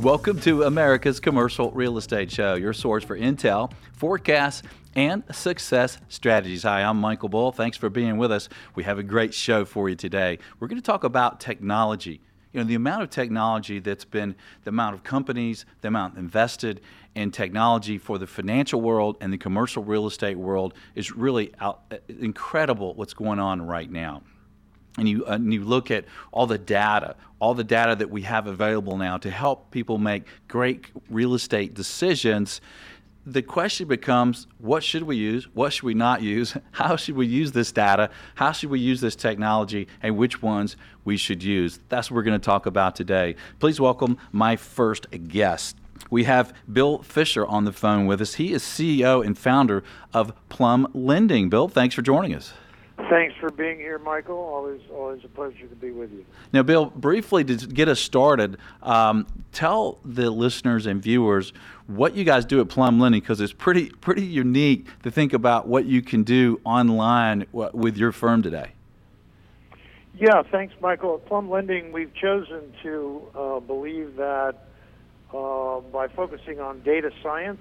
Welcome to America's Commercial Real Estate Show, your source for intel, forecasts, and success strategies. Hi, I'm Michael Bull. Thanks for being with us. We have a great show for you today. We're going to talk about technology. You know, the amount of technology that's been, the amount of companies, the amount invested in technology for the financial world and the commercial real estate world is really out, incredible what's going on right now and you, uh, and you look at all the data, all the data that we have available now to help people make great real estate decisions, the question becomes what should we use? What should we not use? How should we use this data? How should we use this technology? And which ones we should use? That's what we're going to talk about today. Please welcome my first guest. We have Bill Fisher on the phone with us. He is CEO and founder of Plum Lending. Bill, thanks for joining us. Thanks for being here, Michael. Always, always a pleasure to be with you. Now, Bill, briefly to get us started, um, tell the listeners and viewers what you guys do at Plum Lending because it's pretty, pretty unique to think about what you can do online with your firm today. Yeah, thanks, Michael. At Plum Lending, we've chosen to uh, believe that uh, by focusing on data science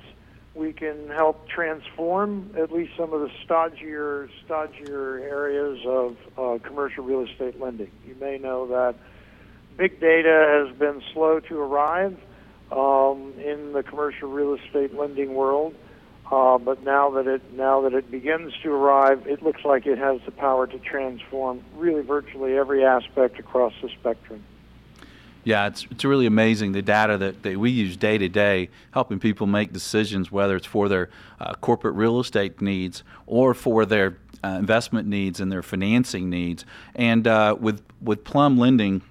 we can help transform at least some of the stodgier, stodgier areas of uh, commercial real estate lending. You may know that big data has been slow to arrive um, in the commercial real estate lending world, uh, but now that it now that it begins to arrive, it looks like it has the power to transform really virtually every aspect across the spectrum. Yeah, it's, it's really amazing the data that, that we use day to day, helping people make decisions, whether it's for their uh, corporate real estate needs or for their uh, investment needs and their financing needs. And uh, with, with Plum Lending,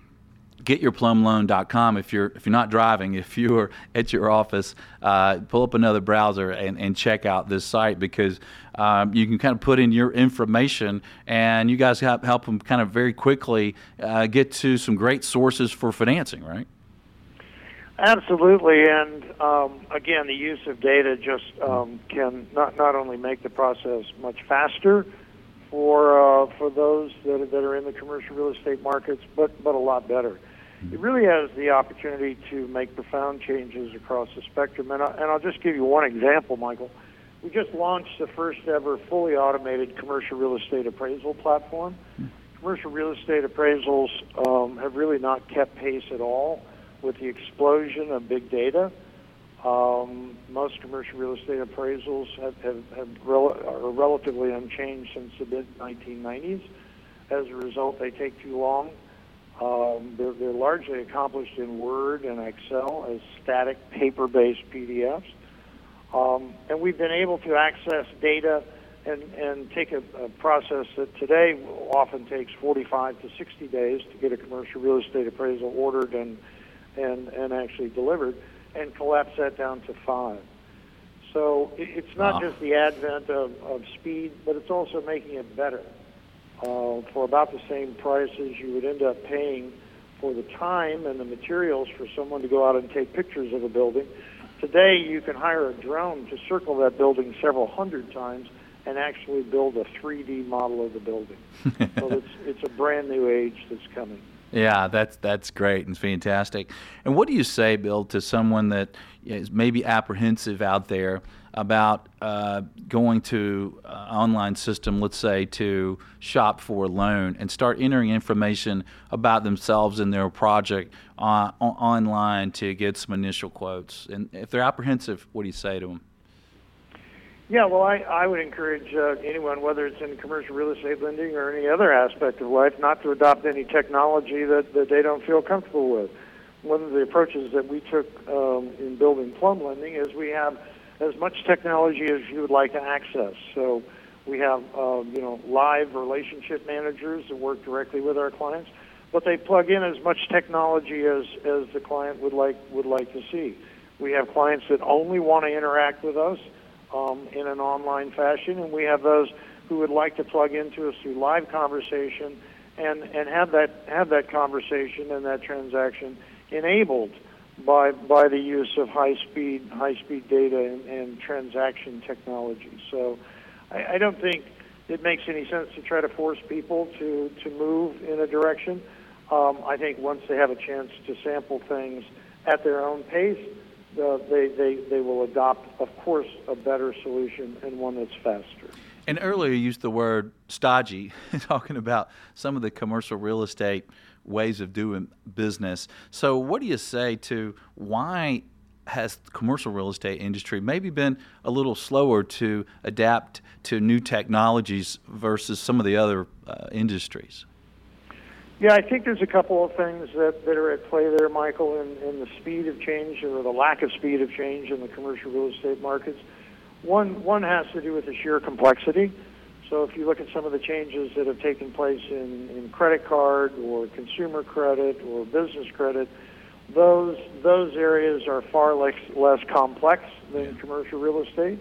getyourplumloan.com if you're if you're not driving if you're at your office uh, pull up another browser and, and check out this site because um, you can kind of put in your information and you guys help, help them kind of very quickly uh, get to some great sources for financing right? Absolutely, and um, again, the use of data just um, can not not only make the process much faster for uh, for those that are, that are in the commercial real estate markets, but but a lot better it really has the opportunity to make profound changes across the spectrum. And, I, and I'll just give you one example, Michael. We just launched the first ever fully automated commercial real estate appraisal platform. Commercial real estate appraisals um, have really not kept pace at all with the explosion of big data. Um, most commercial real estate appraisals have, have, have are relatively unchanged since the mid 1990s. As a result, they take too long um, they're, they're largely accomplished in Word and Excel as static paper-based PDFs. Um, and we've been able to access data and, and take a, a, process that today often takes 45 to 60 days to get a commercial real estate appraisal ordered and, and, and actually delivered and collapse that down to five. So it's not wow. just the advent of, of speed, but it's also making it better uh, for about the same price as you would end up paying for the time and the materials for someone to go out and take pictures of a building. Today, you can hire a drone to circle that building several hundred times and actually build a 3D model of the building. so it's, it's a brand new age that's coming. Yeah, that's that's great and fantastic. And what do you say, Bill, to someone that is maybe apprehensive out there about uh, going to an online system, let's say, to shop for a loan and start entering information about themselves and their project uh, online to get some initial quotes? And if they're apprehensive, what do you say to them? Yeah, well, I, I would encourage uh, anyone, whether it's in commercial real estate lending or any other aspect of life, not to adopt any technology that, that they don't feel comfortable with. One of the approaches that we took um, in building Plum Lending is we have as much technology as you would like to access. So we have, uh, you know, live relationship managers that work directly with our clients, but they plug in as much technology as, as the client would like would like to see. We have clients that only want to interact with us um, in an online fashion, and we have those who would like to plug into us through live conversation and, and have that have that conversation and that transaction enabled by by the use of high speed high speed data and, and transaction technology. So I, I don't think it makes any sense to try to force people to, to move in a direction. Um, I think once they have a chance to sample things at their own pace, uh, they, they, they will adopt, of course, a better solution and one that's faster. And earlier you used the word stodgy, talking about some of the commercial real estate ways of doing business. So, what do you say to why has commercial real estate industry maybe been a little slower to adapt to new technologies versus some of the other uh, industries? Yeah, I think there's a couple of things that, that are at play there, Michael, in, in the speed of change or the lack of speed of change in the commercial real estate markets. One, one has to do with the sheer complexity. So if you look at some of the changes that have taken place in, in credit card or consumer credit or business credit, those those areas are far less less complex than commercial real estate.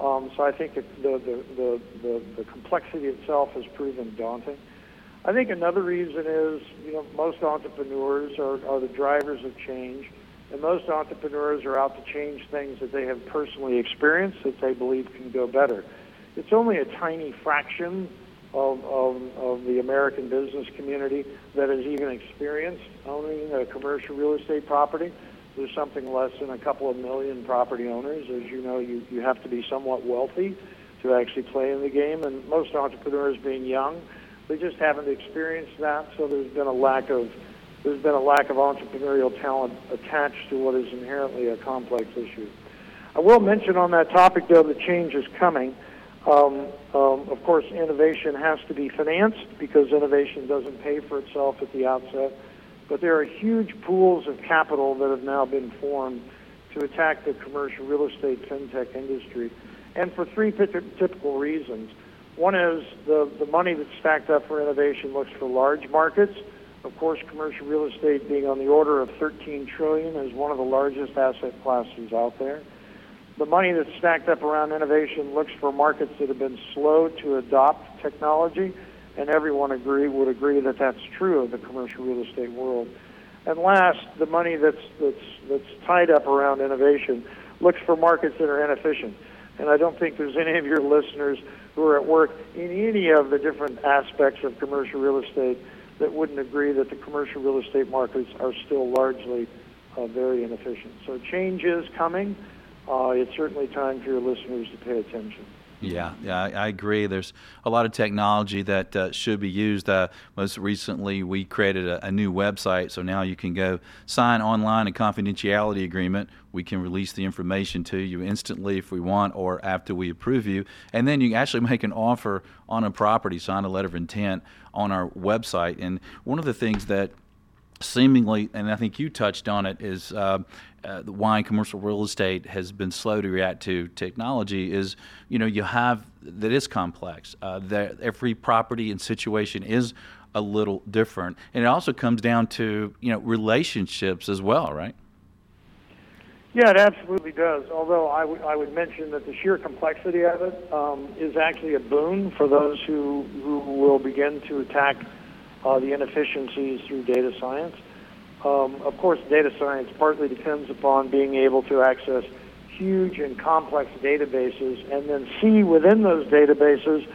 Um, so I think the the, the, the, the complexity itself has proven daunting. I think another reason is, you know, most entrepreneurs are, are the drivers of change, and most entrepreneurs are out to change things that they have personally experienced that they believe can go better. It's only a tiny fraction of, of, of the American business community that has even experienced owning a commercial real estate property. There's something less than a couple of million property owners. As you know, you, you have to be somewhat wealthy to actually play in the game, and most entrepreneurs being young they just haven't experienced that, so there's been a lack of there's been a lack of entrepreneurial talent attached to what is inherently a complex issue. I will mention on that topic, though, that change is coming. Um, um, of course, innovation has to be financed because innovation doesn't pay for itself at the outset. But there are huge pools of capital that have now been formed to attack the commercial real estate fintech industry, and for three typical reasons. One is the, the money that's stacked up for innovation looks for large markets. Of course, commercial real estate being on the order of 13 trillion is one of the largest asset classes out there. The money that's stacked up around innovation looks for markets that have been slow to adopt technology, and everyone agree would agree that that's true of the commercial real estate world. And last, the money that's that's that's tied up around innovation looks for markets that are inefficient. And I don't think there's any of your listeners who are at work in any of the different aspects of commercial real estate that wouldn't agree that the commercial real estate markets are still largely uh, very inefficient. So change is coming. Uh, it's certainly time for your listeners to pay attention. Yeah, yeah, I, I, agree. There's a lot of technology that uh, should be used. Uh, most recently, we created a, a, new website, so now you can go sign online a confidentiality agreement. We can release the information to you instantly if we want, or after we approve you, and then you actually make an offer on a property, sign a letter of intent on our website. And one of the things that seemingly, and I think you touched on it, is uh, uh, why commercial real estate has been slow to react to technology is, you know, you have that is complex. Uh, that every property and situation is a little different, and it also comes down to you know relationships as well, right? Yeah, it absolutely does. Although I, w- I would mention that the sheer complexity of it um, is actually a boon for those who, who will begin to attack uh, the inefficiencies through data science. Um, of course, data science partly depends upon being able to access huge and complex databases and then see within those databases,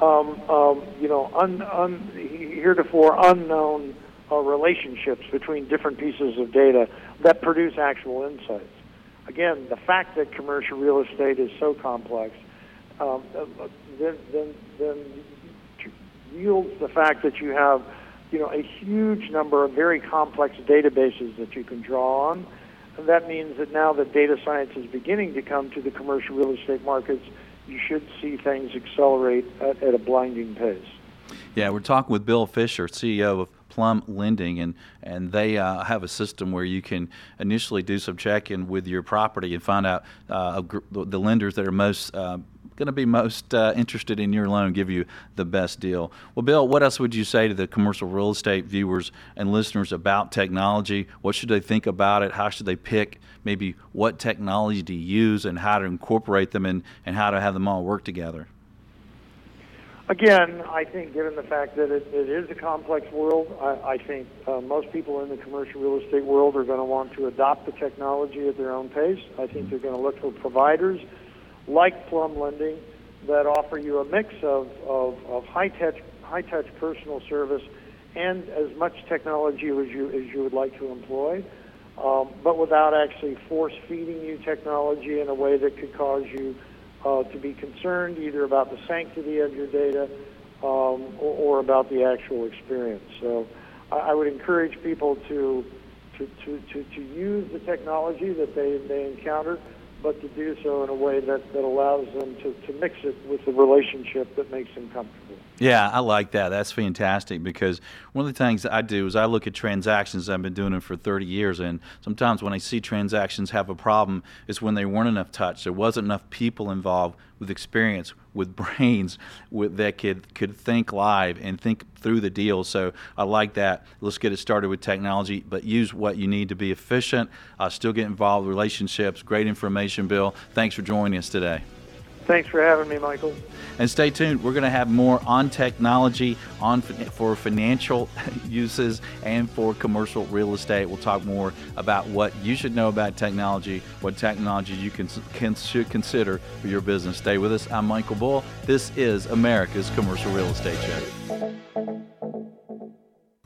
um, um, you know, un, un, heretofore unknown uh, relationships between different pieces of data that produce actual insights. Again, the fact that commercial real estate is so complex um, uh, then, then, then yields the fact that you have you know, a huge number of very complex databases that you can draw on. And that means that now that data science is beginning to come to the commercial real estate markets, you should see things accelerate at, at a blinding pace. Yeah, we're talking with Bill Fisher, CEO of Plum Lending, and and they uh, have a system where you can initially do some check-in with your property and find out uh, the lenders that are most uh, going to be most uh, interested in your loan, give you the best deal. Well, Bill, what else would you say to the commercial real estate viewers and listeners about technology? What should they think about it? How should they pick maybe what technology to use and how to incorporate them and, and how to have them all work together? Again, I think given the fact that it, it is a complex world, I, I think uh, most people in the commercial real estate world are going to want to adopt the technology at their own pace. I think they're going to look for providers like Plum Lending that offer you a mix of, of, of high touch high touch personal service and as much technology as you as you would like to employ. um, but without actually force feeding you technology in a way that could cause you uh, to be concerned either about the sanctity of your data um, or, or, about the actual experience. So I, I would encourage people to, to, to, to, to use the technology that they, they encounter but to do so in a way that, that allows them to, to mix it with the relationship that makes them comfortable. Yeah, I like that. That's fantastic because one of the things I do is I look at transactions. I've been doing it for 30 years, and sometimes when I see transactions have a problem, it's when they weren't enough touch. There wasn't enough people involved with experience, with brains with, that could could think live and think through the deal. So I like that. Let's get it started with technology, but use what you need to be efficient. Uh, still get involved with relationships. Great information, Bill. Thanks for joining us today. Thanks for having me, Michael. And stay tuned. We're going to have more on technology, on for financial uses, and for commercial real estate. We'll talk more about what you should know about technology, what technology you can, can should consider for your business. Stay with us. I'm Michael Bull. This is America's Commercial Real Estate Show.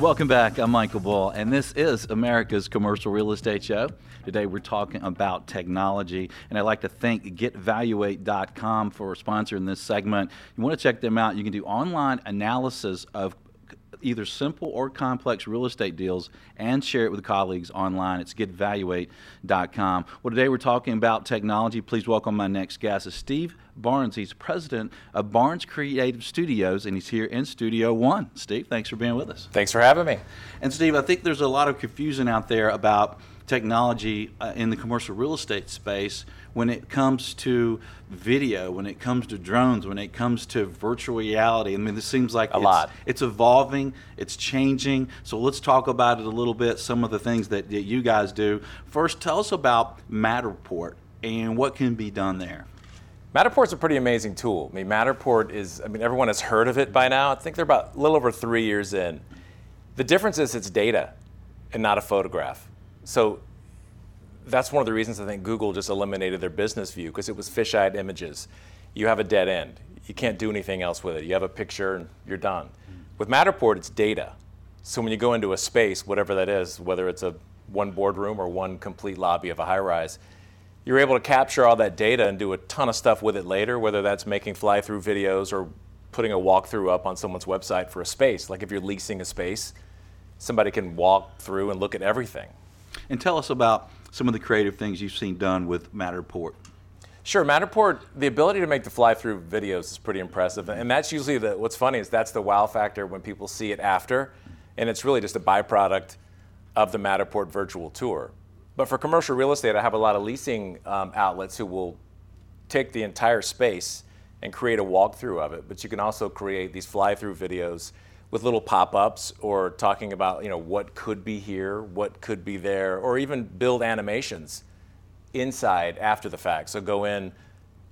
Welcome back. I'm Michael Bull, and this is America's Commercial Real Estate Show. Today we're talking about technology, and I'd like to thank GetValuate.com for sponsoring this segment. You want to check them out. You can do online analysis of either simple or complex real estate deals and share it with colleagues online. It's getvaluate.com. Well, today we're talking about technology. Please welcome my next guest, is Steve Barnes. He's president of Barnes Creative Studios, and he's here in Studio One. Steve, thanks for being with us. Thanks for having me. And Steve, I think there's a lot of confusion out there about technology uh, in the commercial real estate space when it comes to video, when it comes to drones, when it comes to virtual reality. I mean, this seems like a it's, lot. It's evolving, it's changing. So let's talk about it a little bit. Some of the things that, that you guys do. First, tell us about Matterport and what can be done there. Matterport's a pretty amazing tool. I mean, Matterport is, I mean, everyone has heard of it by now. I think they're about a little over three years in. The difference is it's data and not a photograph. So that's one of the reasons I think Google just eliminated their business view because it was fish-eyed images. You have a dead end. You can't do anything else with it. You have a picture and you're done. With Matterport, it's data. So when you go into a space, whatever that is, whether it's a one boardroom or one complete lobby of a high rise, you're able to capture all that data and do a ton of stuff with it later, whether that's making fly through videos or putting a walkthrough up on someone's website for a space. Like if you're leasing a space, somebody can walk through and look at everything. And tell us about some of the creative things you've seen done with Matterport. Sure, Matterport, the ability to make the fly-through videos is pretty impressive, and that's usually the. What's funny is that's the wow factor when people see it after, and it's really just a byproduct of the Matterport virtual tour. But for commercial real estate, I have a lot of leasing um, outlets who will take the entire space and create a walkthrough of it. But you can also create these fly-through videos with little pop-ups or talking about you know what could be here, what could be there, or even build animations inside after the fact. So go in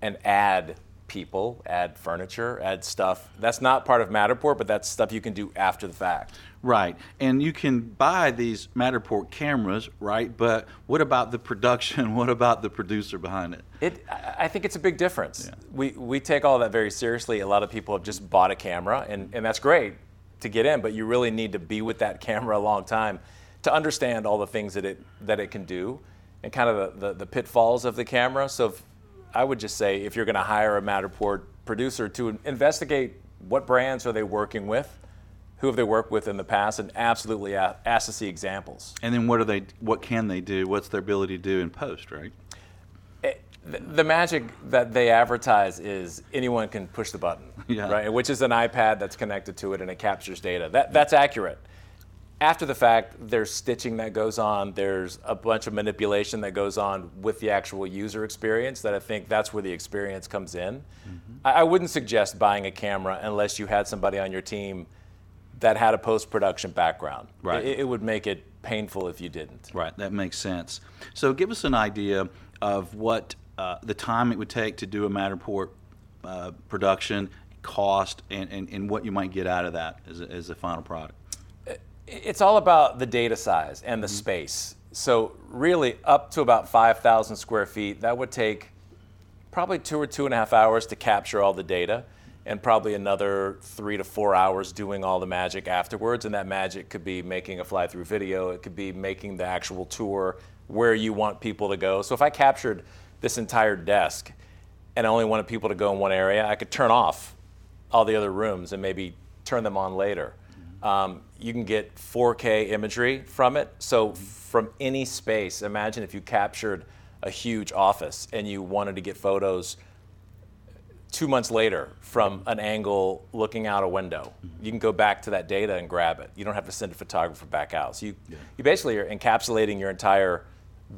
and add people, add furniture, add stuff. That's not part of Matterport, but that's stuff you can do after the fact. Right. And you can buy these Matterport cameras, right? But what about the production? What about the producer behind it? It I think it's a big difference. Yeah. We we take all that very seriously. A lot of people have just bought a camera and, and that's great to get in, but you really need to be with that camera a long time to understand all the things that it that it can do and kind of the, the, the pitfalls of the camera. So if, I would just say if you're going to hire a Matterport producer to investigate what brands are they working with, who have they worked with in the past, and absolutely ask to see examples. And then what are they? What can they do? What's their ability to do in post? Right eh, the magic that they advertise is anyone can push the button, yeah. right? Which is an iPad that's connected to it and it captures data. That, that's accurate. After the fact, there's stitching that goes on. There's a bunch of manipulation that goes on with the actual user experience. That I think that's where the experience comes in. Mm-hmm. I, I, wouldn't suggest buying a camera unless you had somebody on your team that had a post-production background. Right. It, it would make it painful if you didn't. Right. That makes sense. So give us an idea of what uh, the time it would take to do a Matterport uh, production, cost, and, and, and what you might get out of that as a, as a final product it's all about the data size and the mm-hmm. space. So really, up to about 5,000 square feet, that would take probably two or two and a half hours to capture all the data, and probably another three to four hours doing all the magic afterwards. And that magic could be making a fly-through video. It could be making the actual tour where you want people to go. So if I captured this entire desk and I only wanted people to go in one area, I could turn off all the other rooms and maybe turn them on later. Um, you can get 4K imagery from it. So from any space, imagine if you captured a huge office and you wanted to get photos two months later from an angle looking out a window. You can go back to that data and grab it. You don't have to send a photographer back out. So you, yeah. you basically are encapsulating your entire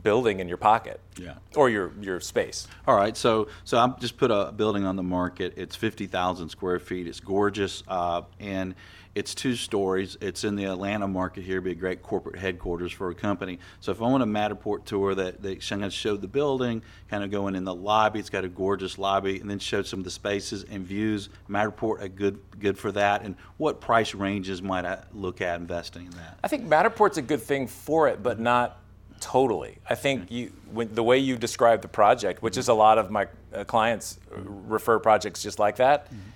building in your pocket yeah. or your, your space. All right, so so I just put a building on the market. It's 50,000 square feet. It's gorgeous, uh, and it's two stories. It's in the Atlanta market here. It'd be a great corporate headquarters for a company. So if I want a Matterport tour that they kind of showed the building, kind of going in the lobby. It's got a gorgeous lobby, and then showed some of the spaces and views. Matterport a good good for that. And what price ranges might I look at investing in that? I think Matterport's a good thing for it, but not totally. I think you, when, the way you describe the project, which is a lot of my uh, clients refer projects just like that. Mm-hmm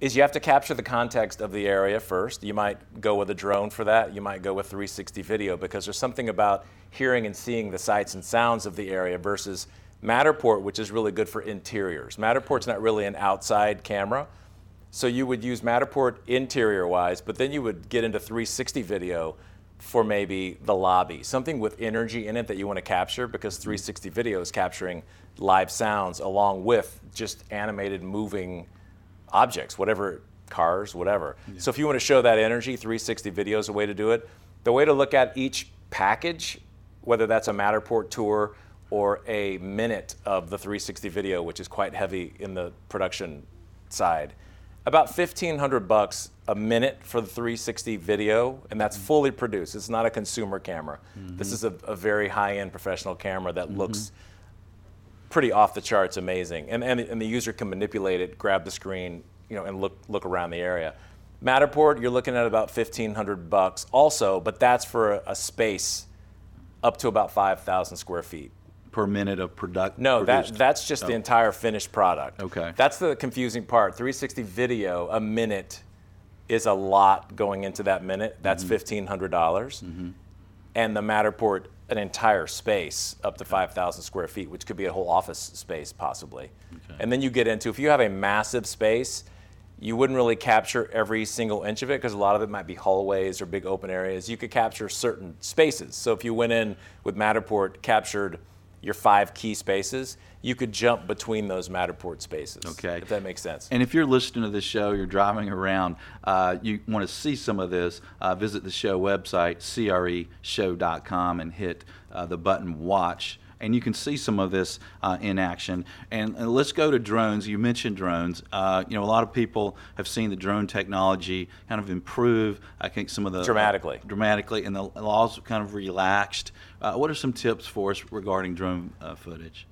is you have to capture the context of the area first. You might go with a drone for that. You might go with 360 video because there's something about hearing and seeing the sights and sounds of the area versus Matterport, which is really good for interiors. Matterport's not really an outside camera. So you would use Matterport interior wise, but then you would get into 360 video for maybe the lobby, something with energy in it that you want to capture because 360 video is capturing live sounds along with just animated moving objects, whatever, cars, whatever. Yeah. So if you want to show that energy, 360 video is a way to do it. The way to look at each package, whether that's a Matterport tour or a minute of the 360 video, which is quite heavy in the production side, about 1500 bucks a minute for the 360 video, and that's mm-hmm. fully produced. It's not a consumer camera. Mm-hmm. This is a, a very high-end professional camera that mm-hmm. looks pretty off the charts amazing. And, and, and the user can manipulate it, grab the screen, you know, and look, look around the area. Matterport, you're looking at about 1500 bucks also, but that's for a, a space up to about 5,000 square feet. Per minute of product? No, that, that's just oh. the entire finished product. Okay. That's the confusing part. 360 video, a minute is a lot going into that minute. That's mm-hmm. 1,500. dollars mm-hmm. And the Matterport an entire space up to 5,000 square feet, which could be a whole office space possibly. Okay. And then you get into if you have a massive space, you wouldn't really capture every single inch of it because a lot of it might be hallways or big open areas. You could capture certain spaces. So if you went in with Matterport, captured your five key spaces, you could jump between those Matterport spaces. Okay. If that makes sense. And if you're listening to this show, you're driving around, uh, you want to see some of this, uh, visit the show website, creshow.com, and hit uh, the button watch and you can see some of this uh, in action. And, and, let's go to drones. You mentioned drones. Uh, you know, a lot of people have seen the drone technology kind of improve. I think some of the dramatically, dramatically, and the laws kind of relaxed. Uh, what are some tips for us regarding drone uh, footage?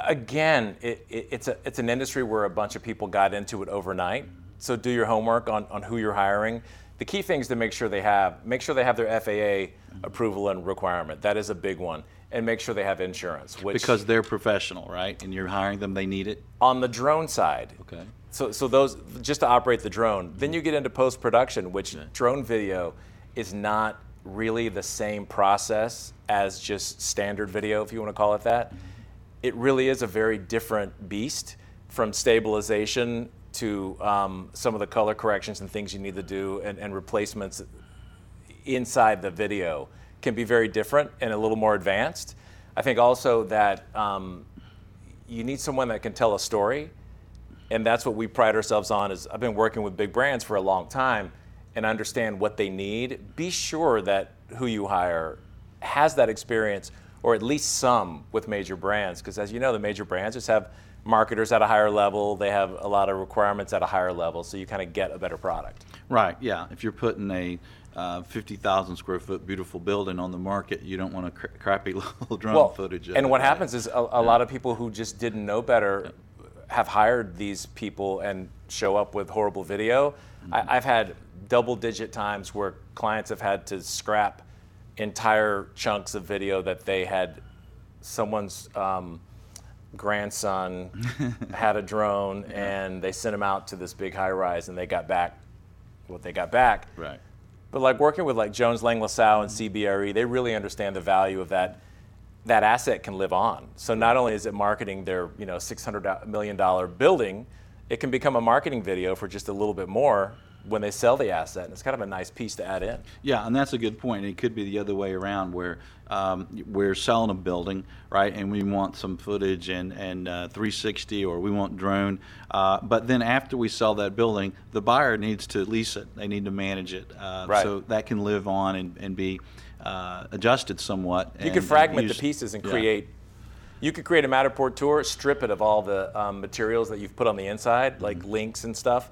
Again, it, it, it's a it's an industry where a bunch of people got into it overnight. So do your homework on, on who you're hiring. The key things to make sure they have make sure they have their FAA approval and requirement. That is a big one and make sure they have insurance. Which, because they're professional, right? And you're hiring them, they need it. On the drone side. Okay. So, so those just to operate the drone. Then you get into post production, which okay. drone video is not really the same process as just standard video, if you want to call it that. Mm-hmm. It really is a very different beast from stabilization to um, some of the color corrections and things you need to do and, and replacements inside the video can be very different and a little more advanced. I think also that um, you need someone that can tell a story, and that's what we pride ourselves on. Is I've been working with big brands for a long time, and understand what they need, be sure that who you hire has that experience or at least some with major brands. Because as you know, the major brands just have marketers at a higher level, they have a lot of requirements at a higher level, so you kind of get a better product. Right, yeah. If you're putting a uh, 50,000 square foot beautiful building on the market, you don't want a cr- crappy little drone well, footage. Of and what happens is a, a lot of people who just didn't know better have hired these people and show up with horrible video. Mm-hmm. I, I've had double digit times where clients have had to scrap entire chunks of video that they had someone's um, grandson had a drone and they sent him out to this big high rise and they got back what they got back. Right. But like working with like Jones Lang LaSalle and CBRE, they really understand the value of that. That asset can live on. So not only is it marketing their you know six hundred uh, million dollar building, it can become a marketing video for just a little bit more when they sell the asset, and it's kind of a nice piece to add in. Yeah, and that's a good point. It could be the other way around, where um, we're selling a building, right, and we want some footage and and uh, 360, or we want drone. Uh, but then after we sell that building, the buyer needs to lease it. They need to manage it, uh, Right. so that can live on and, and be uh, adjusted somewhat. You and- could fragment the pieces and yeah. create. You could create a Matterport tour, strip it of all the um, materials that you've put on the inside, like Mm-hmm. links and stuff,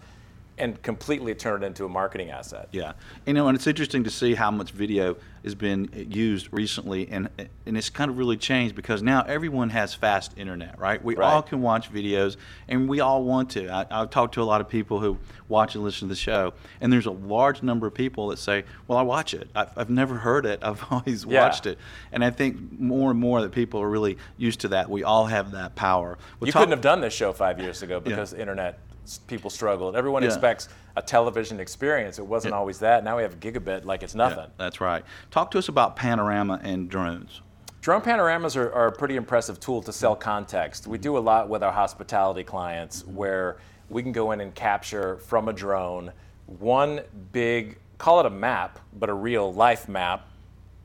and completely turn it into a marketing asset. Yeah, you know, and it's interesting to see how much video has been used recently, and and it's kind of really changed because now everyone has fast internet, right? We Right. all can watch videos, and we all want to. I, I've talked to a lot of people who watch and listen to the show, and there's a large number of people that say, "Well, I watch it. I've, I've never heard it. I've always Yeah. watched it," and I think more and more that people are really used to that. We all have that power. We'll You talk- couldn't have done this show five years ago because internet s- people struggled. Everyone Yeah. expects a television experience. It wasn't Yeah. always that. Now we have gigabit like it's Yeah, nothing. that's right. Talk to us about panorama and drones. Drone panoramas are, are a pretty impressive tool to sell context. We do a lot with our hospitality clients where we can go in and capture from a drone one big, call it a map, but a real life map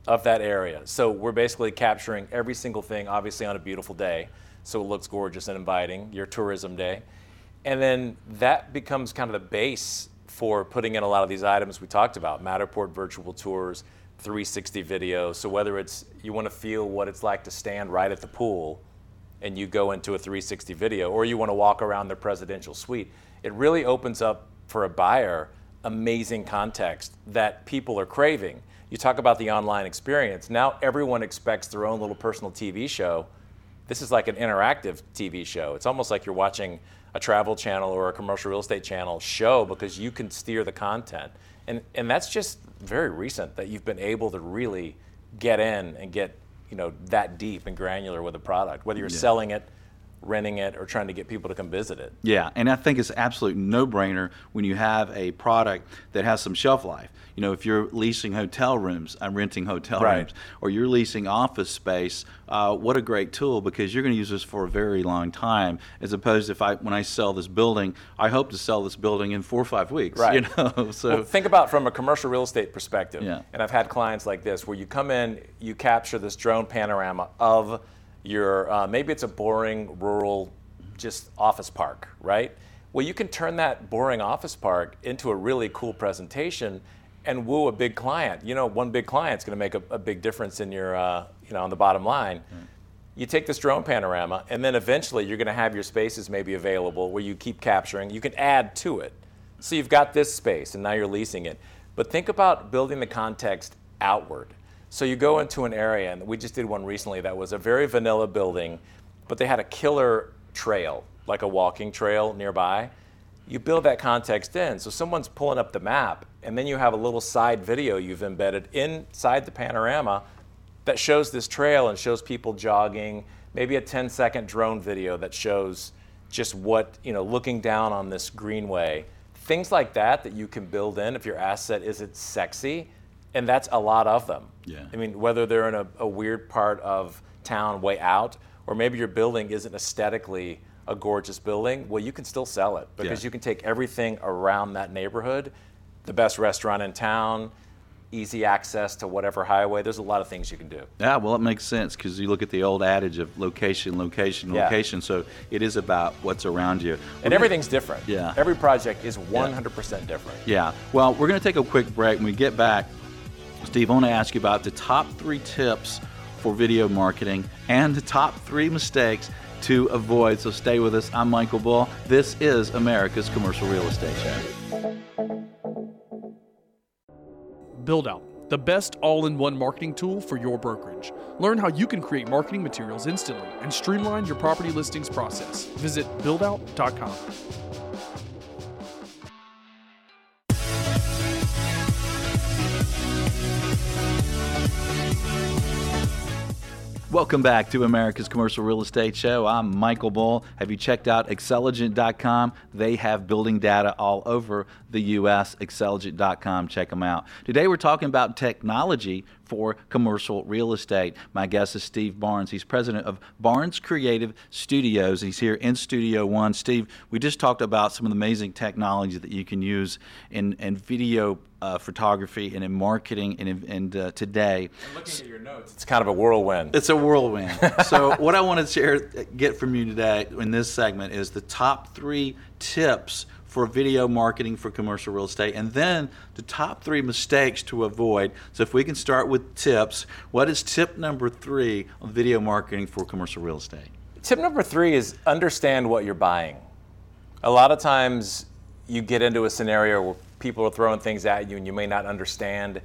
of that area. So we're basically capturing every single thing, obviously on a beautiful day, so it looks gorgeous and inviting, your tourism day. And then that becomes kind of the base for putting in a lot of these items we talked about Matterport virtual tours, 360 video. So whether it's you want to feel what it's like to stand right at the pool and you go into a 360 video, or you want to walk around the presidential suite, it really opens up for a buyer amazing context that people are craving. You talk about the online experience. Now everyone expects their own little personal TV show. This is like an interactive TV show. It's almost like you're watching a travel channel or a commercial real estate channel show because you can steer the content. And, and that's just very recent that you've been able to really get in and get you know that deep and granular with a product, whether you're selling it, renting it, or trying to get people to come visit it. Yeah, and I think it's absolute no-brainer when you have a product that has some shelf life. You know, if you're leasing hotel rooms, I'm renting hotel Right. rooms, or you're leasing office space, uh, what a great tool because you're going to use this for a very long time. As opposed, if I when I sell this building, I hope to sell this building in four or five weeks. Right. You know, so Well, think about from a commercial real estate perspective. Yeah. And I've had clients like this where you come in, you capture this drone panorama of your uh, maybe it's a boring rural just office park, right? Well, you can turn that boring office park into a really cool presentation and woo a big client. You know, one big client's going to make a, a big difference in your, uh, you know, on the bottom line. You take this drone panorama, and then eventually you're going to have your spaces maybe available where you keep capturing. You can add to it. So you've got this space, and now you're leasing it. But think about building the context outward. So you go into an area, and we just did one recently that was a very vanilla building, but they had a killer trail, like a walking trail nearby. You build that context in. So someone's pulling up the map, and then you have a little side video you've embedded inside the panorama that shows this trail and shows people jogging, maybe a 10 second drone video that shows just what, you know, looking down on this greenway. Things like that that you can build in if your asset isn't sexy, and that's a lot of them. Yeah. I mean, whether they're in a, a weird part of town way out, or maybe your building isn't aesthetically a gorgeous building, well, you can still sell it because Yeah. you can take everything around that neighborhood, the best restaurant in town, easy access to whatever highway. There's a lot of things you can do. Yeah, well, it makes sense because you look at the old adage of location, location, Yeah. location. So it is about what's around you. And everything's different. Yeah. Every project is 100% different. Yeah. Well, we're going to take a quick break. When we get back, Steve, I want to ask you about the top three tips for video marketing and the top three mistakes to avoid. So stay with us. I'm Michael Bull. This is America's Commercial Real Estate Show. Buildout, the best all in one marketing tool for your brokerage. Learn how you can create marketing materials instantly and streamline your property listings process. Visit buildout.com. Welcome back to America's Commercial Real Estate Show. I'm Michael Bull. Have you checked out Xceligent.com? They have building data all over the U.S. Xceligent.com. Check them out. Today we're talking about technology for commercial real estate. My guest is Steve Barnes. He's president of Barnes Creative Studios. He's here in Studio One. Steve, we just talked about some of the amazing technology that you can use in, in video uh, photography and in marketing and, in, and uh, today. Looking at your notes, it's kind of a whirlwind. It's a whirlwind. so, what I want to share, get from you today in this segment is the top three tips for video marketing for commercial real estate, and then the top three mistakes to avoid. So, if we can start with tips, what is tip number three on video marketing for commercial real estate? Tip number three is understand what you're buying. A lot of times you get into a scenario where people are throwing things at you and you may not understand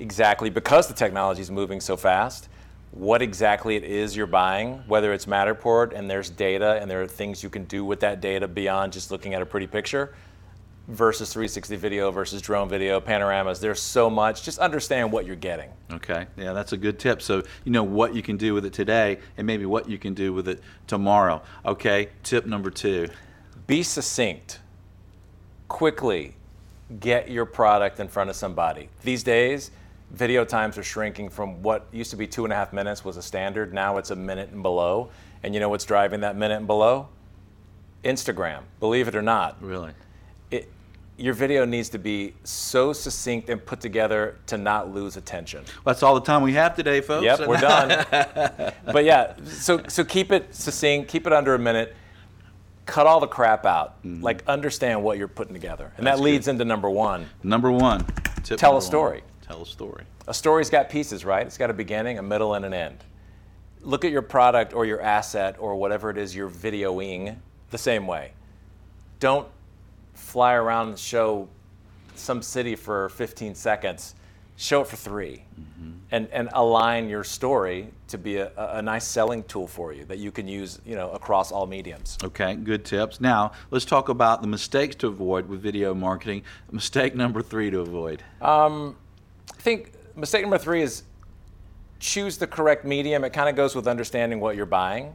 exactly because the technology is moving so fast what exactly it is you're buying, whether it's Matterport and there's data and there are things you can do with that data beyond just looking at a pretty picture versus 360 video versus drone video, panoramas. There's so much. Just understand what you're getting. Okay, yeah, that's a good tip. So you know what you can do with it today, and maybe what you can do with it tomorrow. Okay, tip number two. Be succinct. Quickly get your product in front of somebody. These days, video times are shrinking from what used to be two and a half minutes was a standard. Now it's a minute and below. And you know what's driving that minute and below? Instagram. Believe it or not, Really? it, your video needs to be so succinct and put together to not lose attention. That's all the time we have today, folks. Yep, we're done. but yeah, so so keep it succinct, keep it under a minute. Cut all the crap out. Mm-hmm. Like understand what you're putting together, and That's that leads into number one. Number one. Tip Tell a number one. story. Tell a story. A story's got pieces, right? It's got a beginning, a middle, and an end. Look at your product or your asset or whatever it is you're videoing the same way. Don't fly around and show some city for 15 seconds. Show it for 3 and, and align your story to be a, a a nice selling tool for you that you can use you know, across all mediums. Okay, good tips. Now, let's talk about the mistakes to avoid with video marketing. Mistake number three to avoid. um, I think mistake number three is choose the correct medium. It kind of goes with understanding what you're buying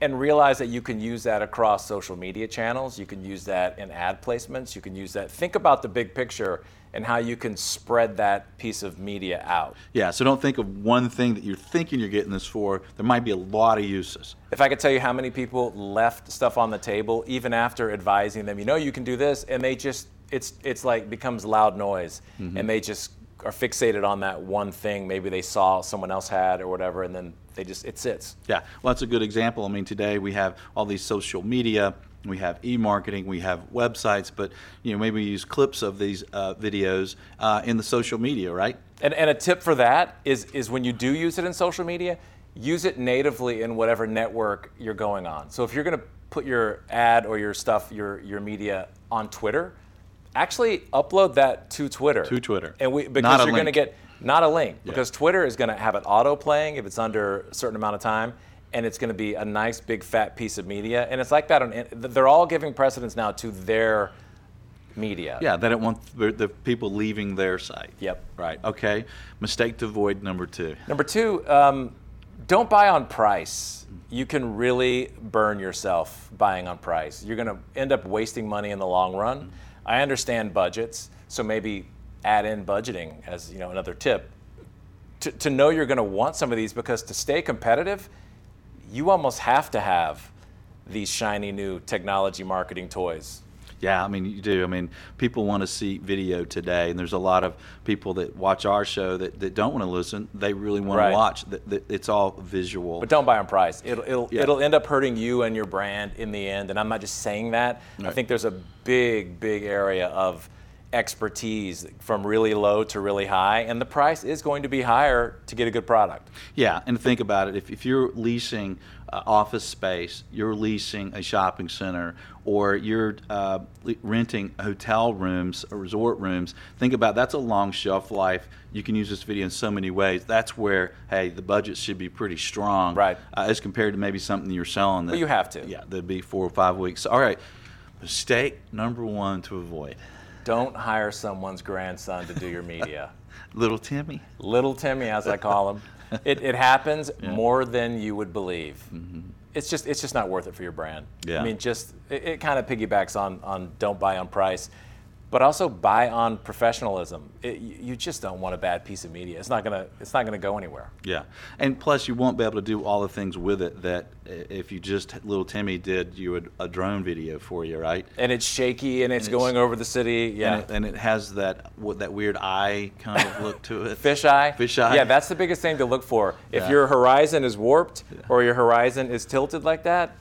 and realize that you can use that across social media channels. You can use that in ad placements. You can use that. Think about the big picture and how you can spread that piece of media out. Yeah, so don't think of one thing that you're thinking you're getting this for. There might be a lot of uses. If I could tell you how many people left stuff on the table even after advising them, you know you can do this, and they just it's it's like becomes loud noise, mm-hmm. and they just are fixated on that one thing maybe they saw someone else had or whatever, and then they just it sits. Yeah, well, that's a good example. I mean, today we have all these social media, we have e-marketing, we have websites, but you know maybe we use clips of these uh, videos uh, in the social media, right? And, and a tip for that is is when you do use it in social media, use it natively in whatever network you're going on. So if you're going to put your ad or your stuff, your your media on Twitter, actually upload that to Twitter. To Twitter. And we because you're going to get not a link because Twitter is going to have it auto playing if it's under a certain amount of time. And it's going to be a nice big fat piece of media, and it's like that on. They're all giving precedence now to their media. Yeah, they don't want the, the people leaving their site. Yep. Right. Okay. Mistake to avoid number two. Number two, um, don't buy on price. You can really burn yourself buying on price. You're going to end up wasting money in the long run. I understand budgets, so maybe add in budgeting as you know another tip. To, to know you're going to want some of these because to stay competitive, you almost have to have these shiny new technology marketing toys. Yeah, I mean, you do. I mean, people want to see video today, and there's a lot of people that watch our show that, that don't want to listen. They really want Right. to watch. It's all visual. But don't buy on price. It'll it'll, Yeah. it'll end up hurting you and your brand in the end. And I'm not just saying that. I think there's a big, big area of expertise from really low to really high, and the price is going to be higher to get a good product. Yeah, and think about it. If, if you're leasing uh, office space, you're leasing a shopping center, or you're uh, le- renting hotel rooms or resort rooms, think about that's a long shelf life. You can use this video in so many ways. That's where, hey, the budget should be pretty strong, Right. Uh, as compared to maybe something you're selling. That, Well, you have to. Yeah, that'd be four or five weeks. All right, mistake number one to avoid: Don't hire someone's grandson to do your media. little Timmy. Little Timmy, as I call him. It, it happens more than you would believe. Mm-hmm. It's just it's just not worth it for your brand. Yeah. I mean, just it, it kind of piggybacks on on don't buy on price, but also buy on professionalism. It, you you just don't want a bad piece of media. It's not gonna it's not gonna go anywhere. Yeah, and plus you won't be able to do all the things with it that if you just little Timmy did you would a drone video for you, right? And it's shaky and it's And it's- going over the city. Yeah. And it, and it has that what that weird eye kind of look to it. Fish eye. Fish eye. Yeah, that's the biggest thing to look for. If Yeah. your horizon is warped or your horizon is tilted like that,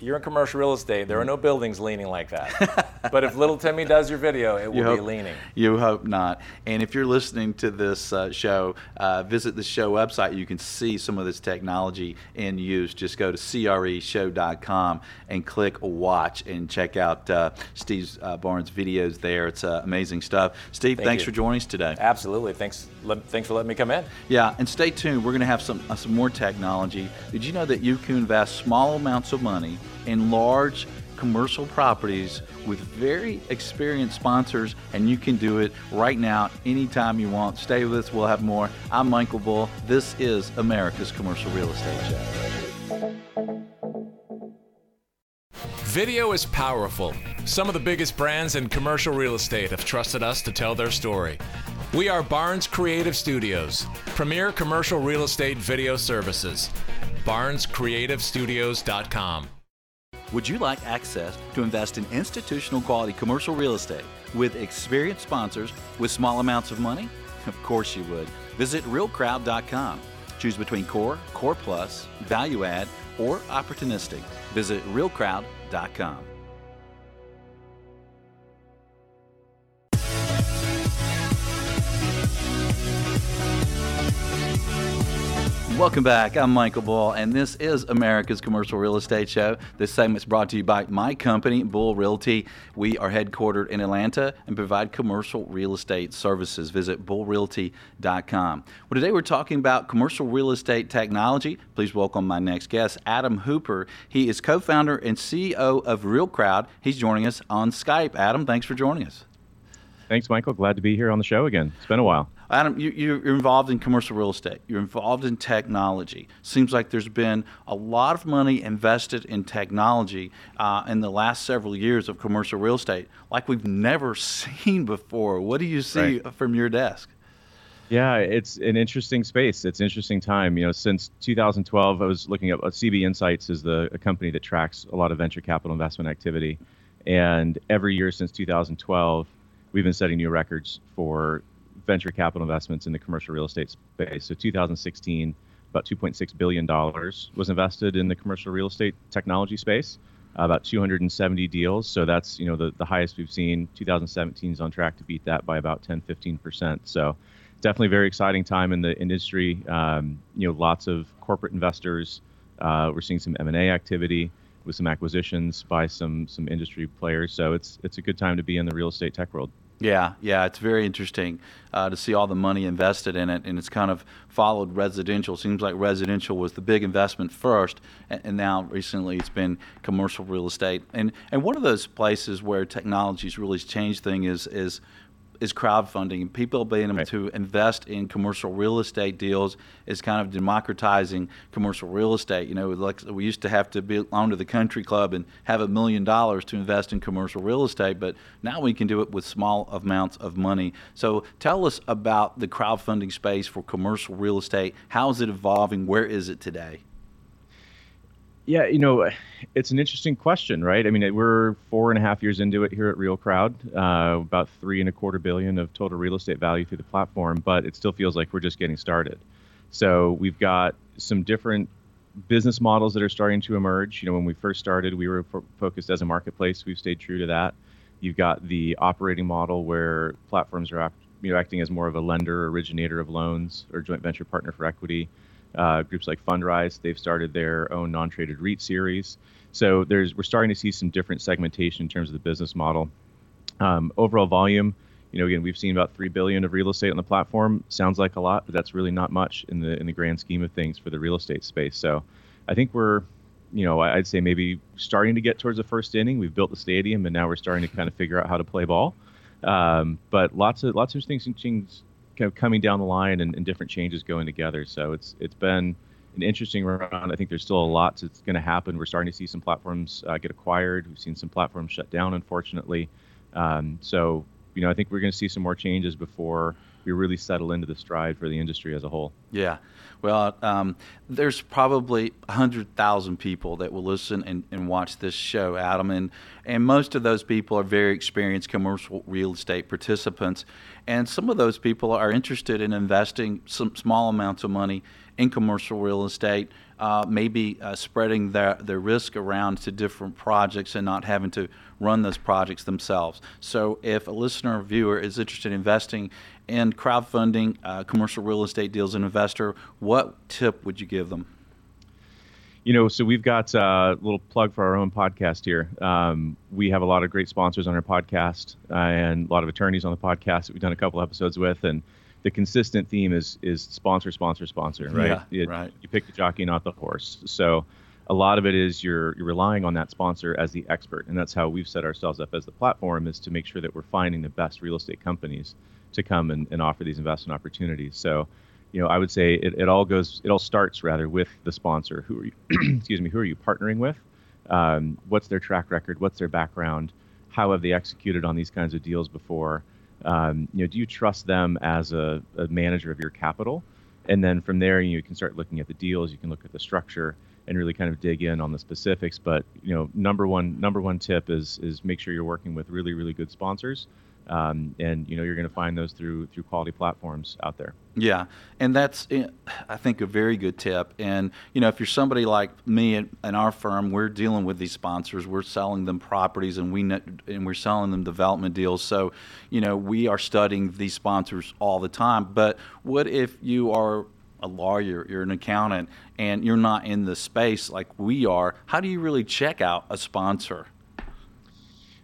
you're in commercial real estate. There are no buildings leaning like that. but if little Timmy does your video, it will You be leaning. you hope not. And if you're listening to this uh, show, uh, visit the show website. You can see some of this technology in use. Just go to creshow.com and click watch and check out uh, Steve uh, Barnes' videos there. It's uh, amazing stuff. Steve, Thank thanks you. for joining us today. Absolutely. Thanks. Let, thanks for letting me come in. Yeah, and stay tuned. We're going to have some uh, some more technology. Did you know that you can invest small amounts of money in large commercial properties with very experienced sponsors, and you can do it right now, anytime you want. Stay with us. We'll have more. I'm Michael Bull. This is America's Commercial Real Estate Show. Video is powerful. Some of the biggest brands in commercial real estate have trusted us to tell their story. We are Barnes Creative Studios, premier commercial real estate video services. BarnesCreativeStudios.com. Would you like access to invest in institutional quality commercial real estate with experienced sponsors with small amounts of money? Of course you would. Visit realcrowd.com. Choose between core, core plus, value add, or opportunistic. Visit realcrowd.com. Welcome back. I'm Michael Bull, and this is America's Commercial Real Estate Show. This segment is brought to you by my company, Bull Realty. We are headquartered in Atlanta and provide commercial real estate services. Visit bullrealty.com. Well, today we're talking about commercial real estate technology. Please welcome my next guest, Adam Hooper. He is co founder and CEO of Real Crowd. He's joining us on Skype. Adam, thanks for joining us. Thanks, Michael. Glad to be here on the show again. It's been a while. Adam, you, you're involved in commercial real estate. You're involved in technology. Seems like there's been a lot of money invested in technology uh, in the last several years of commercial real estate, like we've never seen before. What do you see Right. from your desk? Yeah, it's an interesting space. It's an interesting time. You know, since 2012, I was looking at uh, CB Insights is the a company that tracks a lot of venture capital investment activity, and every year since 2012, we've been setting new records for venture capital investments in the commercial real estate space. So 2016, about 2.6 billion dollars was invested in the commercial real estate technology space. Uh, about 270 deals. So that's you know the, the highest we've seen. 2017 is on track to beat that by about 10, 15 percent. So definitely very exciting time in the industry. Um, you know, lots of corporate investors. Uh, we're seeing some M&A activity with some acquisitions by some some industry players. So it's it's a good time to be in the real estate tech world. Yeah, yeah, it's very interesting uh, to see all the money invested in it, and it's kind of followed residential. Seems like residential was the big investment first, and, and now recently it's been commercial real estate. And and one of those places where technology's really changed things is is is crowdfunding and people being able Right. to invest in commercial real estate deals is kind of democratizing commercial real estate. You know, like we used to have to belong to the country club and have a million dollars to invest in commercial real estate, but now we can do it with small amounts of money. So tell us about the crowdfunding space for commercial real estate. How is it evolving? Where is it today? Yeah, you know, it's an interesting question, right? I mean, we're four and a half years into it here at Real Crowd, uh, about three and a quarter billion of total real estate value through the platform, but it still feels like we're just getting started. So we've got some different business models that are starting to emerge. You know, when we first started, we were fo- focused as a marketplace. We've stayed true to that. You've got the operating model where platforms are act, you know, acting as more of a lender, originator of loans, or joint venture partner for equity. Uh, groups like Fundrise, they've started their own non-traded REIT series. So there's we're starting to see some different segmentation in terms of the business model. Um, overall volume, you know, again, we've seen about three billion of real estate on the platform. Sounds like a lot, but that's really not much in the in the grand scheme of things for the real estate space. So I think we're you know, I'd say maybe starting to get towards the first inning. We've built the stadium, and now we're starting to kind of figure out how to play ball. Um, but lots of lots of interesting things kind of coming down the line, and, and, different changes going together. So it's it's been an interesting run. I think there's still a lot that's going to happen. We're starting to see some platforms uh, get acquired. We've seen some platforms shut down, unfortunately. Um, so you know, I think we're going to see some more changes before we really settle into the stride for the industry as a whole. Yeah. Well, um, there's probably 100,000 people that will listen and, and watch this show, Adam, and, and most of those people are very experienced commercial real estate participants. And some of those people are interested in investing some small amounts of money in commercial real estate, uh, maybe uh, spreading their, their risk around to different projects and not having to run those projects themselves. So, if a listener or viewer is interested in investing in crowdfunding uh, commercial real estate deals, an investor, what tip would you give them? You know, so we've got uh, a little plug for our own podcast here. Um, we have a lot of great sponsors on our podcast uh, and a lot of attorneys on the podcast that we've done a couple episodes with, and the consistent theme is is sponsor, sponsor, sponsor. Right? Yeah, you, right. You pick the jockey, not the horse. So a lot of it is you're you're relying on that sponsor as the expert, and that's how we've set ourselves up as the platform is to make sure that we're finding the best real estate companies to come and, and offer these investment opportunities. So, you know, I would say it, it all goes, it all starts rather with the sponsor. Who are you, excuse me, who are you partnering with? Um, what's their track record? What's their background? How have they executed on these kinds of deals before? Um, you know, do you trust them as a, a, manager of your capital? And then from there, you can start looking at the deals. You can look at the structure and really kind of dig in on the specifics. But you know, number one number one tip is is make sure you're working with really really good sponsors um, and you know you're going to find those through through quality platforms out there. Yeah, and that's eh, I think a very good tip. And you know if you're somebody like me and, our firm, we're dealing with these sponsors. We're selling them properties, and we and we're selling them development deals. So you know we are studying these sponsors all the time. But what if you are a lawyer, you're an accountant, and you're not in the space like we are? How do you really check out a sponsor?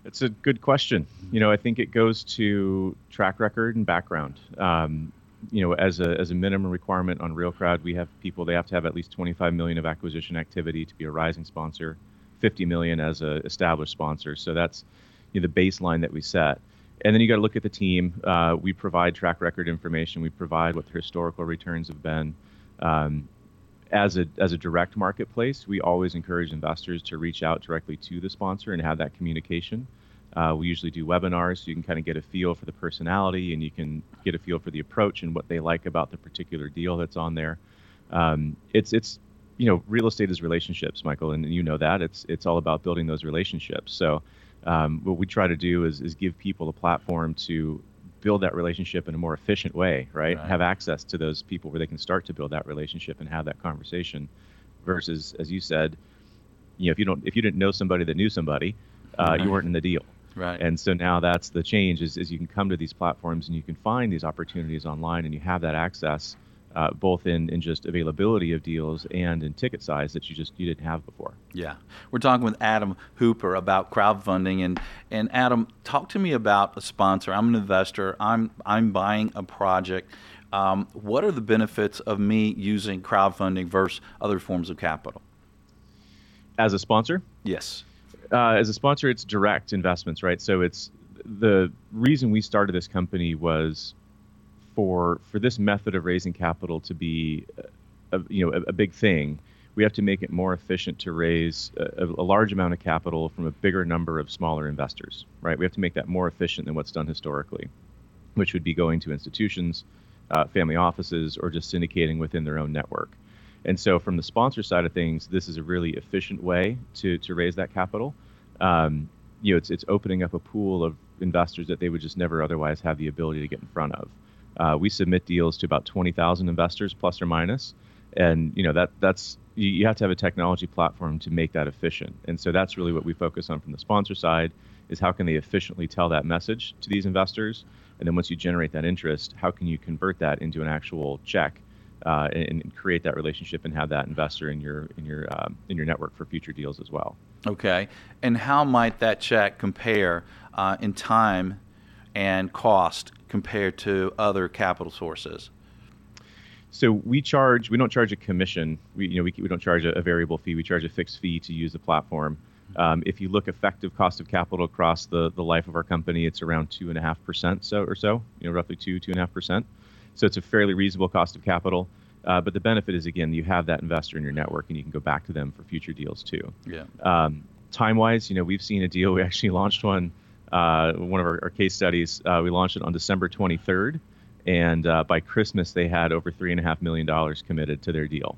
It's a good question. You know, I think it goes to track record and background. Um, you know, as a as a minimum requirement on Real Crowd, we have people they have to have at least 25 million of acquisition activity to be a rising sponsor, 50 million as a established sponsor. So that's you know, the baseline that we set. And then you got to look at the team. Uh, we provide track record information. We provide what the historical returns have been. Um, as a as a direct marketplace, we always encourage investors to reach out directly to the sponsor and have that communication. Uh, we usually do webinars so you can kind of get a feel for the personality and you can get a feel for the approach and what they like about the particular deal that's on there. Um, it's it's you know real estate is relationships, Michael, and you know that it's it's all about building those relationships. So um, what we try to do is is give people a platform to build that relationship in a more efficient way, right? right? Have access to those people where they can start to build that relationship and have that conversation. Versus, as you said, you know, if you don't, if you didn't know somebody that knew somebody, uh, right. you weren't in the deal. Right. And so now that's the change is, is you can come to these platforms and you can find these opportunities online and you have that access uh, both in, in just availability of deals and in ticket size that you just you didn't have before. Yeah, we're talking with Adam Hooper about crowdfunding, and and Adam, talk to me about a sponsor. I'm an investor. I'm I'm buying a project. Um, what are the benefits of me using crowdfunding versus other forms of capital? As a sponsor? Yes. Uh, as a sponsor, it's direct investments, right? So it's the reason we started this company was for for this method of raising capital to be a, you know a, a, big thing. We have to make it more efficient to raise a, a, large amount of capital from a bigger number of smaller investors right? We have to make that more efficient than what's done historically which would be going to institutions uh, family offices or just syndicating within their own network And so, from the sponsor side of things, this is a really efficient way to, to raise that capital. Um, you know, it's, it's opening up a pool of investors that they would just never otherwise have the ability to get in front of. Uh, we submit deals to about 20,000 investors, plus or minus, and you know that that's you, you have to have a technology platform to make that efficient. And so that's really what we focus on from the sponsor side is how can they efficiently tell that message to these investors, and then once you generate that interest, how can you convert that into an actual check uh, and, and, create that relationship and have that investor in your in your um, in your network for future deals as well. Okay, and how might that check compare uh, in time and cost compared to other capital sources? So we charge. We don't charge a commission. We you know we, we don't charge a, a variable fee. We charge a fixed fee to use the platform. Um, if you look effective cost of capital across the, the life of our company, it's around two and a half percent so or so, you know, roughly two two and a half percent. So it's a fairly reasonable cost of capital. Uh, but the benefit is again, you have that investor in your network, and you can go back to them for future deals too. Yeah. Um, time wise, you know, we've seen a deal. We actually launched one, uh, one of our, our case studies. Uh, we launched it on December 23rd, and uh, by Christmas they had over three and a half million dollars committed to their deal.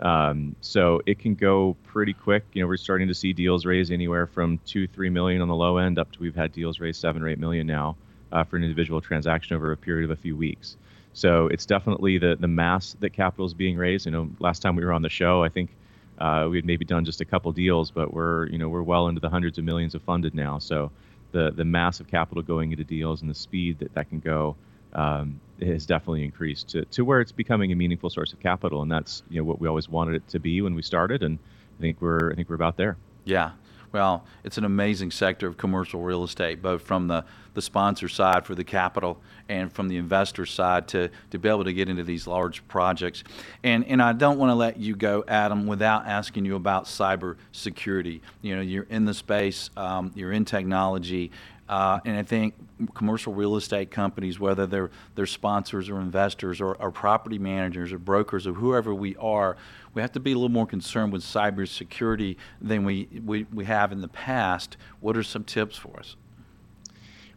Um, so it can go pretty quick. You know, we're starting to see deals raise anywhere from two, three million on the low end up to we've had deals raise seven or eight million now uh, for an individual transaction over a period of a few weeks. So it's definitely the the mass that capital is being raised. You know, last time we were on the show, I think uh, we had maybe done just a couple deals, but we're you know we're well into the hundreds of millions of funded now. So the the mass of capital going into deals and the speed that that can go um, has definitely increased to, to where it's becoming a meaningful source of capital, and that's you know what we always wanted it to be when we started, and I think we're I think we're about there. Yeah. Well, it's an amazing sector of commercial real estate, both from the, the sponsor side for the capital and from the investor side to, to be able to get into these large projects. And, and I don't want to let you go, Adam, without asking you about cyber security. You know, you're in the space, um, you're in technology, uh, and I think commercial real estate companies, whether they're, they're sponsors or investors or, or, property managers or brokers or whoever we are, we have to be a little more concerned with cybersecurity than we, we, we have in the past. What are some tips for us?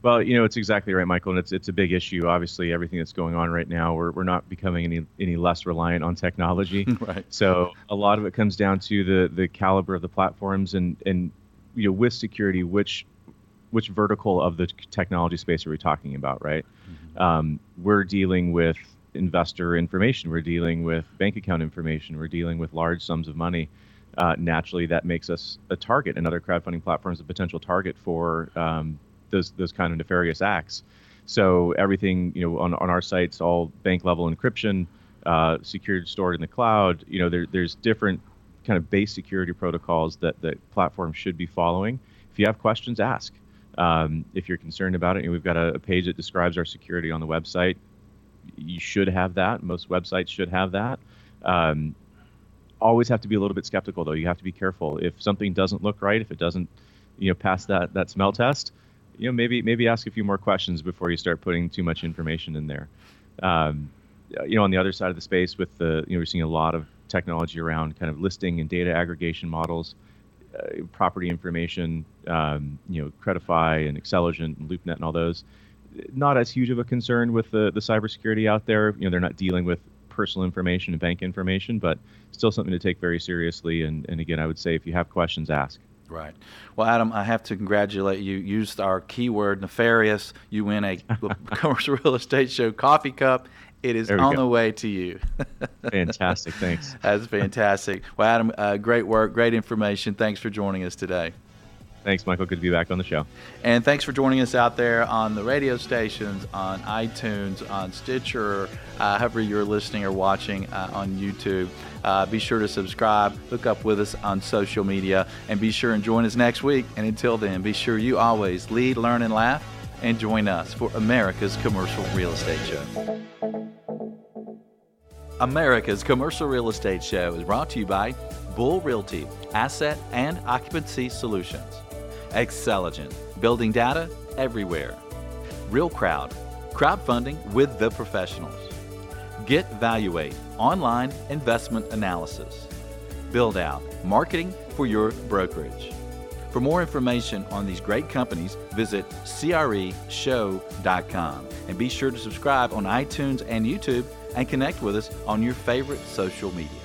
Well, you know, it's exactly right, Michael, and it's it's a big issue. Obviously, everything that's going on right now, we're, we're not becoming any any less reliant on technology. right. So a lot of it comes down to the the caliber of the platforms and and you know with security, which which vertical of the technology space are we talking about, right? Mm-hmm. Um, we're dealing with investor information, we're dealing with bank account information, we're dealing with large sums of money. Uh, naturally, that makes us a target, and other crowdfunding platforms a potential target for um, those those kind of nefarious acts. So everything, you know, on, on our sites, all bank level encryption, uh, secured, stored in the cloud. You know, there, there's different kind of base security protocols that the platform should be following. If you have questions, ask. Um, if you're concerned about it, and we've got a, a, page that describes our security on the website. You should have that. Most websites should have that. Um, always have to be a little bit skeptical, though. You have to be careful. If something doesn't look right, if it doesn't, you know, pass that that smell test, you know, maybe maybe ask a few more questions before you start putting too much information in there. Um, you know, on the other side of the space, with the you know, we're seeing a lot of technology around kind of listing and data aggregation models uh, property information, um, you know, Credifi and Xceligent and LoopNet and all those, not as huge of a concern with the, the cybersecurity out there. You know, they're not dealing with personal information and bank information, but still something to take very seriously. And, and again, I would say if you have questions, ask. Right. Well, Adam, I have to congratulate you. Used our keyword nefarious. You win a commercial real estate show coffee cup it is on go. the way to you. fantastic. Thanks. That's fantastic. Well, Adam, uh, great work, great information. Thanks for joining us today. Thanks, Michael. Good to be back on the show. And thanks for joining us out there on the radio stations, on iTunes, on Stitcher, uh, however you're listening or watching uh, on YouTube. Uh, be sure to subscribe, hook up with us on social media, and be sure and join us next week. And until then, be sure you always lead, learn, and laugh and join us for America's Commercial Real Estate Show. America's Commercial Real Estate Show is brought to you by Bull Realty, Asset and Occupancy Solutions, Xceligent, Building Data Everywhere, Real Crowd, Crowdfunding with the Professionals, Get Valuate, Online Investment Analysis, Buildout, Marketing for your brokerage. For more information on these great companies, visit creshow.com and be sure to subscribe on iTunes and YouTube and connect with us on your favorite social media.